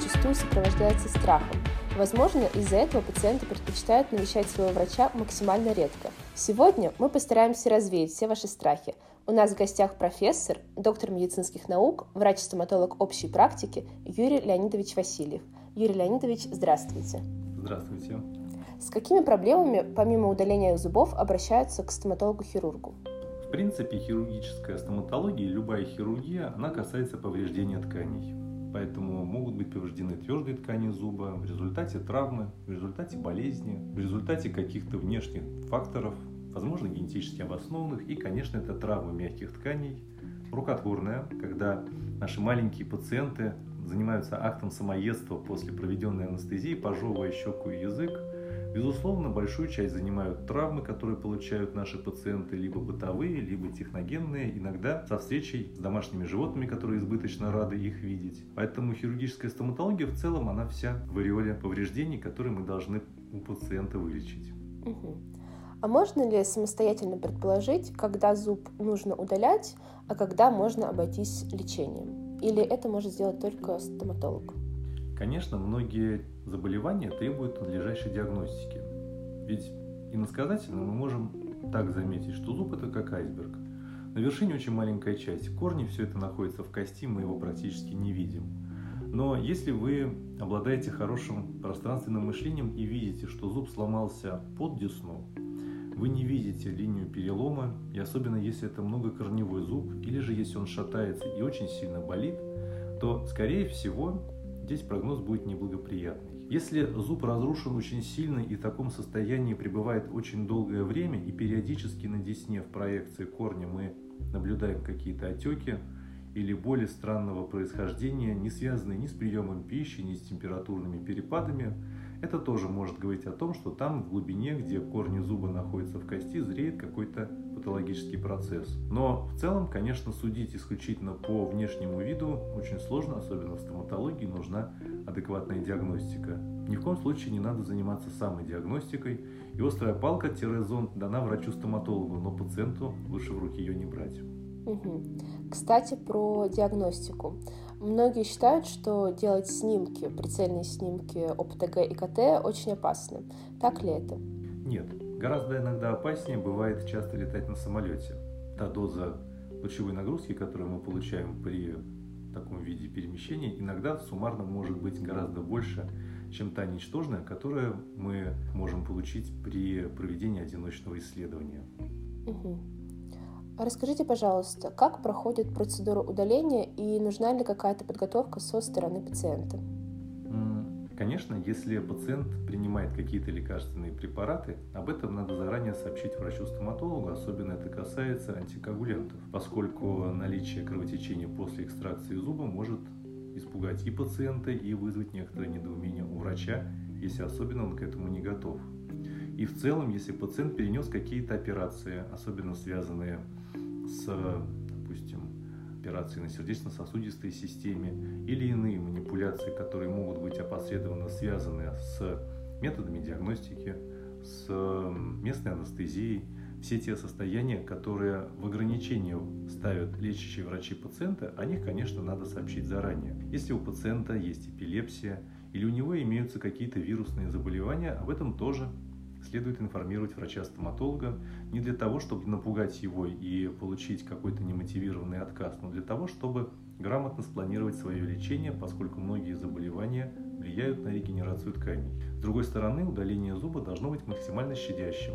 зачастую сопровождается страхом. Возможно, из-за этого пациенты предпочитают навещать своего врача максимально редко. Сегодня мы постараемся развеять все ваши страхи. У нас в гостях профессор, доктор медицинских наук, врач-стоматолог общей практики Юрий Леонидович Васильев. Юрий Леонидович, здравствуйте. Здравствуйте. С какими проблемами, помимо удаления зубов, обращаются к стоматологу-хирургу? В принципе, хирургическая стоматология любая хирургия, она касается повреждения тканей. Поэтому могут быть повреждены твердые ткани зуба в результате травмы, в результате болезни, в результате каких-то внешних факторов, возможно, генетически обоснованных. И, конечно, это травмы мягких тканей, рукотворная, когда наши маленькие пациенты занимаются актом самоедства после проведенной анестезии, пожевывая щеку и язык, Безусловно, большую часть занимают травмы, которые получают наши пациенты, либо бытовые, либо техногенные, иногда со встречей с домашними животными, которые избыточно рады их видеть. Поэтому хирургическая стоматология в целом, она вся в ореоле повреждений, которые мы должны у пациента вылечить. Угу. А можно ли самостоятельно предположить, когда зуб нужно удалять, а когда можно обойтись лечением? Или это может сделать только стоматолог? Конечно, многие заболевания требуют надлежащей диагностики. Ведь иносказательно мы можем так заметить, что зуб это как айсберг. На вершине очень маленькая часть. Корни, все это находится в кости, мы его практически не видим. Но если вы обладаете хорошим пространственным мышлением и видите, что зуб сломался под десну, вы не видите линию перелома, и особенно если это многокорневой зуб, или же если он шатается и очень сильно болит, то, скорее всего, здесь прогноз будет неблагоприятный. Если зуб разрушен очень сильно и в таком состоянии пребывает очень долгое время, и периодически на десне в проекции корня мы наблюдаем какие-то отеки или боли странного происхождения, не связанные ни с приемом пищи, ни с температурными перепадами, это тоже может говорить о том, что там в глубине, где корни зуба находятся в кости, зреет какой-то патологический процесс. Но в целом, конечно, судить исключительно по внешнему виду очень сложно, особенно в стоматологии нужна адекватная диагностика. Ни в коем случае не надо заниматься самодиагностикой, и острая палка-зонд дана врачу-стоматологу, но пациенту лучше в руки ее не брать. Кстати, про диагностику. Многие считают, что делать снимки, прицельные снимки ОПТГ и КТ очень опасно. Так ли это? Нет, Гораздо иногда опаснее бывает часто летать на самолете. Та доза лучевой нагрузки, которую мы получаем при таком виде перемещения, иногда суммарно может быть гораздо больше, чем та ничтожная, которую мы можем получить при проведении одиночного исследования. Угу. Расскажите, пожалуйста, как проходит процедура удаления и нужна ли какая-то подготовка со стороны пациента? Конечно, если пациент принимает какие-то лекарственные препараты, об этом надо заранее сообщить врачу-стоматологу, особенно это касается антикоагулянтов, поскольку наличие кровотечения после экстракции зуба может испугать и пациента, и вызвать некоторое недоумение у врача, если особенно он к этому не готов. И в целом, если пациент перенес какие-то операции, особенно связанные с, допустим, операции на сердечно-сосудистой системе или иные манипуляции, которые могут быть опосредованно связаны с методами диагностики, с местной анестезией, все те состояния, которые в ограничение ставят лечащие врачи пациента, о них, конечно, надо сообщить заранее. Если у пациента есть эпилепсия или у него имеются какие-то вирусные заболевания, об этом тоже следует информировать врача-стоматолога не для того, чтобы напугать его и получить какой-то немотивированный отказ, но для того, чтобы грамотно спланировать свое лечение, поскольку многие заболевания влияют на регенерацию тканей. С другой стороны, удаление зуба должно быть максимально щадящим.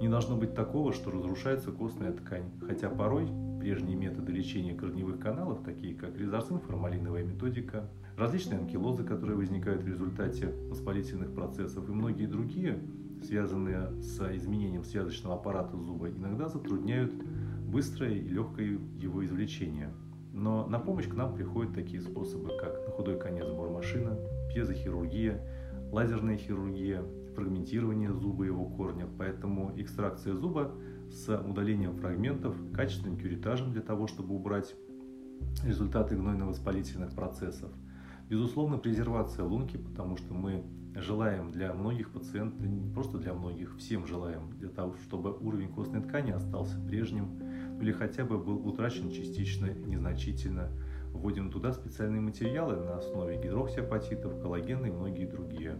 Не должно быть такого, что разрушается костная ткань, хотя порой прежние методы лечения корневых каналов, такие как резорцин, формалиновая методика, различные анкилозы, которые возникают в результате воспалительных процессов и многие другие, связанные с изменением связочного аппарата зуба, иногда затрудняют быстрое и легкое его извлечение. Но на помощь к нам приходят такие способы, как на худой конец бормашина, пьезохирургия, лазерная хирургия, фрагментирование зуба и его корня. Поэтому экстракция зуба с удалением фрагментов, качественным кюритажем для того, чтобы убрать результаты гнойно-воспалительных процессов. Безусловно, презервация лунки, потому что мы желаем для многих пациентов, не просто для многих, всем желаем для того, чтобы уровень костной ткани остался прежним или хотя бы был утрачен частично, незначительно. вводим туда специальные материалы на основе гидроксиапатитов, коллагена и многие другие.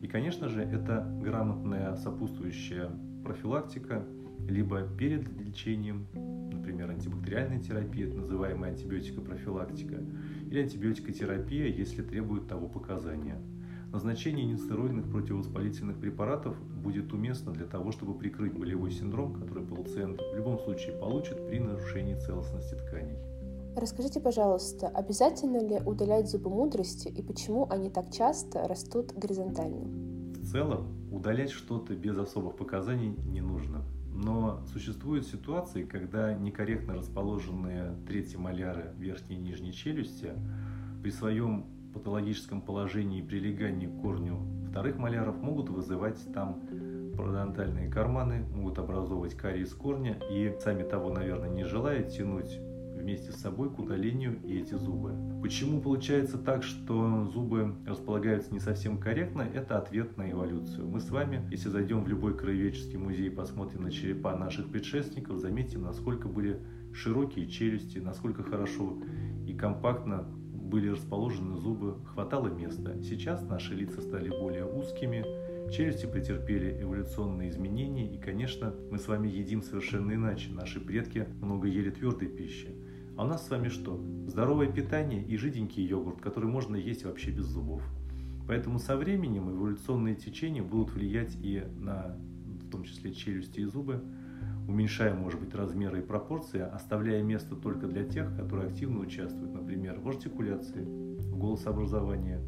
И, конечно же, это грамотная сопутствующая профилактика, либо перед лечением, например, антибактериальная терапия, называемая антибиотикопрофилактика, или антибиотикотерапия, если требуют того показания. Назначение нестероидных противовоспалительных препаратов будет уместно для того, чтобы прикрыть болевой синдром, который пациент в любом случае получит при нарушении целостности тканей. Расскажите, пожалуйста, обязательно ли удалять зубы мудрости и почему они так часто растут горизонтально? В целом, удалять что-то без особых показаний не нужно. Но существуют ситуации, когда некорректно расположенные третьи маляры верхней и нижней челюсти при своем патологическом положении и прилегании к корню вторых маляров могут вызывать там пародонтальные карманы, могут образовывать кариес корня. И, сами того, наверное, не желая, тянуть вместе с собой к удалению и эти зубы. Почему получается так, что зубы располагаются не совсем корректно, это ответ на эволюцию. Мы с вами, если зайдем в любой краеведческий музей и посмотрим на черепа наших предшественников, заметим, насколько были широкие челюсти, насколько хорошо и компактно были расположены зубы, хватало места. Сейчас наши лица стали более узкими, челюсти претерпели эволюционные изменения, и, конечно, мы с вами едим совершенно иначе. Наши предки много ели твердой пищи. А у нас с вами что? Здоровое питание и жиденький йогурт, который можно есть вообще без зубов. Поэтому со временем эволюционные течения будут влиять и на, в том числе, челюсти и зубы, уменьшая, может быть, размеры и пропорции, оставляя место только для тех, которые активно участвуют, например, в артикуляции, в голосообразовании,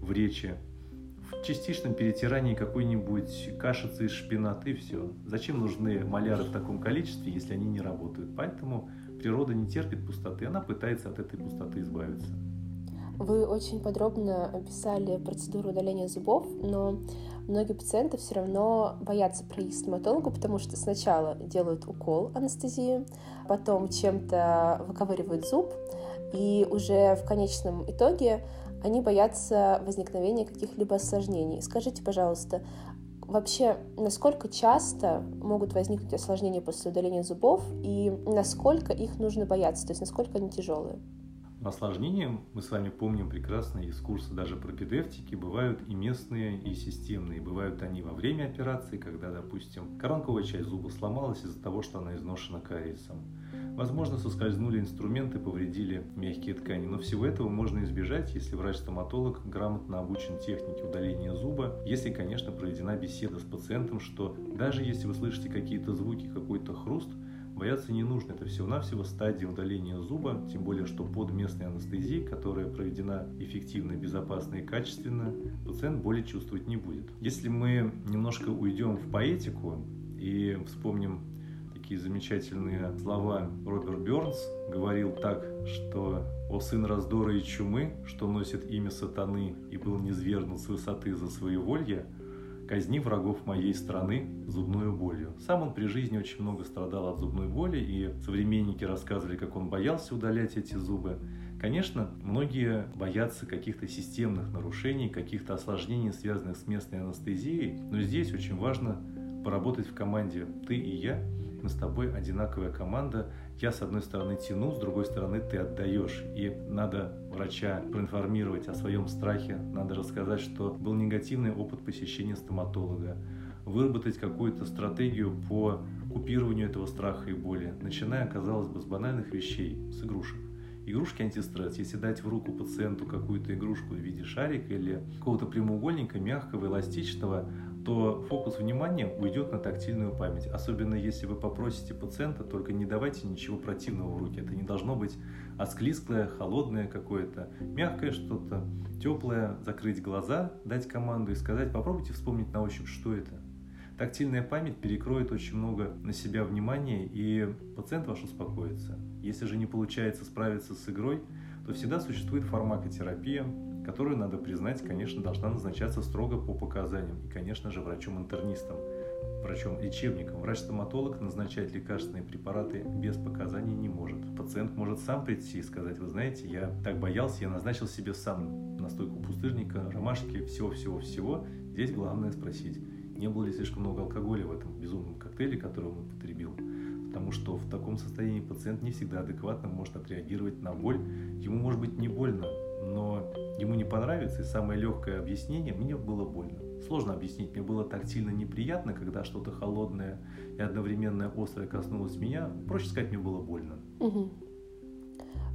в речи, в частичном перетирании какой-нибудь кашицы из шпината и все. Зачем нужны маляры в таком количестве, если они не работают? Поэтому природа не терпит пустоты, она пытается от этой пустоты избавиться. Вы очень подробно описали процедуру удаления зубов, но многие пациенты все равно боятся пройти к стоматологу, потому что сначала делают укол анестезии, потом чем-то выковыривают зуб, и уже в конечном итоге они боятся возникновения каких-либо осложнений. Скажите, пожалуйста, Вообще, насколько часто могут возникнуть осложнения после удаления зубов и насколько их нужно бояться, то есть насколько они тяжелые? Осложнения, мы с вами помним прекрасно из курса даже про педевтики, бывают и местные, и системные. Бывают они во время операции, когда, допустим, коронковая часть зуба сломалась из-за того, что она изношена кариесом. Возможно, соскользнули инструменты, повредили мягкие ткани, но всего этого можно избежать, если врач-стоматолог грамотно обучен технике удаления зуба, если, конечно, проведена беседа с пациентом, что даже если вы слышите какие-то звуки, какой-то хруст, Бояться не нужно, это всего-навсего стадия удаления зуба, тем более, что под местной анестезией, которая проведена эффективно, безопасно и качественно, пациент боли чувствовать не будет. Если мы немножко уйдем в поэтику и вспомним такие замечательные слова Роберт Бернс, говорил так, что «О сын раздора и чумы, что носит имя сатаны и был низвергнут с высоты за своеволье, казни врагов моей страны зубной болью. Сам он при жизни очень много страдал от зубной боли, и современники рассказывали, как он боялся удалять эти зубы. Конечно, многие боятся каких-то системных нарушений, каких-то осложнений, связанных с местной анестезией, но здесь очень важно поработать в команде «ты и я», мы с тобой одинаковая команда. Я, с одной стороны, тяну, с другой стороны, ты отдаешь. И надо врача проинформировать о своем страхе, надо рассказать, что был негативный опыт посещения стоматолога, выработать какую-то стратегию по купированию этого страха и боли, начиная, казалось бы, с банальных вещей, с игрушек. Игрушки антистресс. Если дать в руку пациенту какую-то игрушку в виде шарика или какого-то прямоугольника, мягкого, эластичного, то фокус внимания уйдет на тактильную память. Особенно если вы попросите пациента, только не давайте ничего противного в руки. Это не должно быть осклизклое, холодное какое-то, мягкое что-то, теплое. Закрыть глаза, дать команду и сказать, попробуйте вспомнить на ощупь, что это. Тактильная память перекроет очень много на себя внимания, и пациент ваш успокоится. Если же не получается справиться с игрой, то всегда существует фармакотерапия, которую, надо признать, конечно, должна назначаться строго по показаниям. И, конечно же, врачом-интернистом, врачом-лечебником. Врач-стоматолог назначать лекарственные препараты без показаний не может. Пациент может сам прийти и сказать, вы знаете, я так боялся, я назначил себе сам настойку пустырника, ромашки, всего-всего-всего. Здесь главное спросить, не было ли слишком много алкоголя в этом безумном коктейле, который он употребил. потому что в таком состоянии пациент не всегда адекватно может отреагировать на боль. Ему может быть не больно, но ему не понравится, и самое легкое объяснение – мне было больно. Сложно объяснить, мне было так сильно неприятно, когда что-то холодное и одновременно острое коснулось меня. Проще сказать, мне было больно. Угу.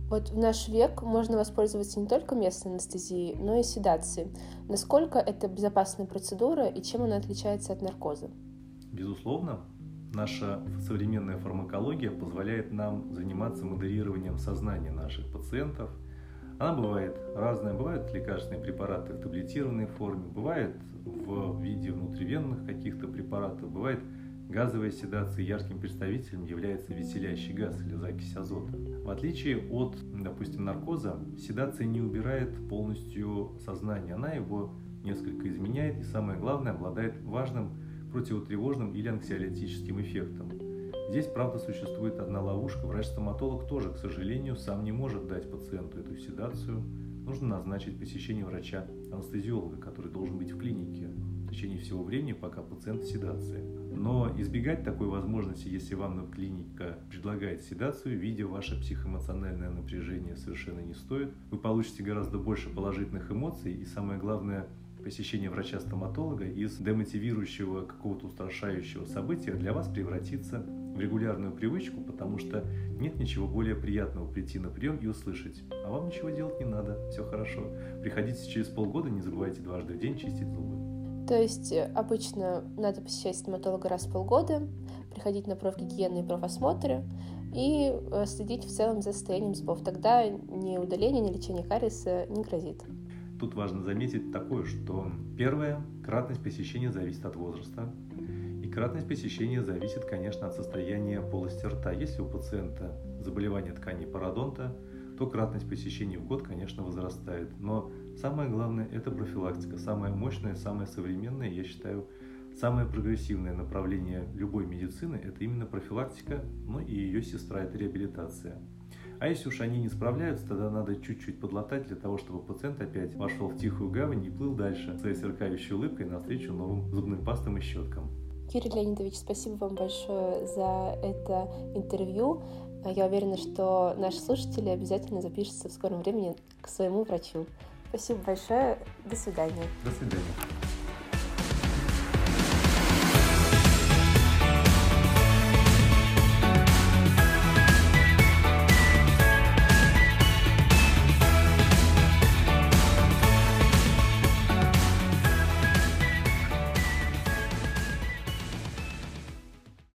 Вот в наш век можно воспользоваться не только местной анестезией, но и седацией. Насколько это безопасная процедура и чем она отличается от наркоза? Безусловно, наша современная фармакология позволяет нам заниматься модерированием сознания наших пациентов. Она бывает разная. Бывают лекарственные препараты в таблетированной форме, бывает в виде внутривенных каких-то препаратов, бывает Газовая седация ярким представителем является веселящий газ или закись азота. В отличие от, допустим, наркоза, седация не убирает полностью сознание, она его несколько изменяет и, самое главное, обладает важным противотревожным или анксиолитическим эффектом. Здесь, правда, существует одна ловушка. Врач-стоматолог тоже, к сожалению, сам не может дать пациенту эту седацию. Нужно назначить посещение врача-анестезиолога, который должен быть в клинике в течение всего времени, пока пациент в седации. Но избегать такой возможности, если вам клиника предлагает седацию, видя ваше психоэмоциональное напряжение, совершенно не стоит. Вы получите гораздо больше положительных эмоций и, самое главное, посещение врача-стоматолога из демотивирующего какого-то устрашающего события для вас превратится в регулярную привычку, потому что нет ничего более приятного прийти на прием и услышать, а вам ничего делать не надо, все хорошо. Приходите через полгода, не забывайте дважды в день чистить зубы. То есть э, обычно надо посещать стоматолога раз в полгода, приходить на профгигиены и профосмотры и э, следить в целом за состоянием зубов. Тогда ни удаление, ни лечение кариеса не грозит. Тут важно заметить такое, что первое, кратность посещения зависит от возраста. И кратность посещения зависит, конечно, от состояния полости рта. Если у пациента заболевание тканей пародонта, то кратность посещений в год, конечно, возрастает. Но самое главное – это профилактика. Самое мощное, самое современное, я считаю, самое прогрессивное направление любой медицины – это именно профилактика, ну и ее сестра – это реабилитация. А если уж они не справляются, тогда надо чуть-чуть подлатать для того, чтобы пациент опять вошел в тихую гавань и плыл дальше своей сверкающей улыбкой навстречу новым зубным пастам и щеткам. Кирилл Леонидович, спасибо вам большое за это интервью. Я уверена, что наши слушатели обязательно запишутся в скором времени к своему врачу. Спасибо большое. До свидания. До свидания.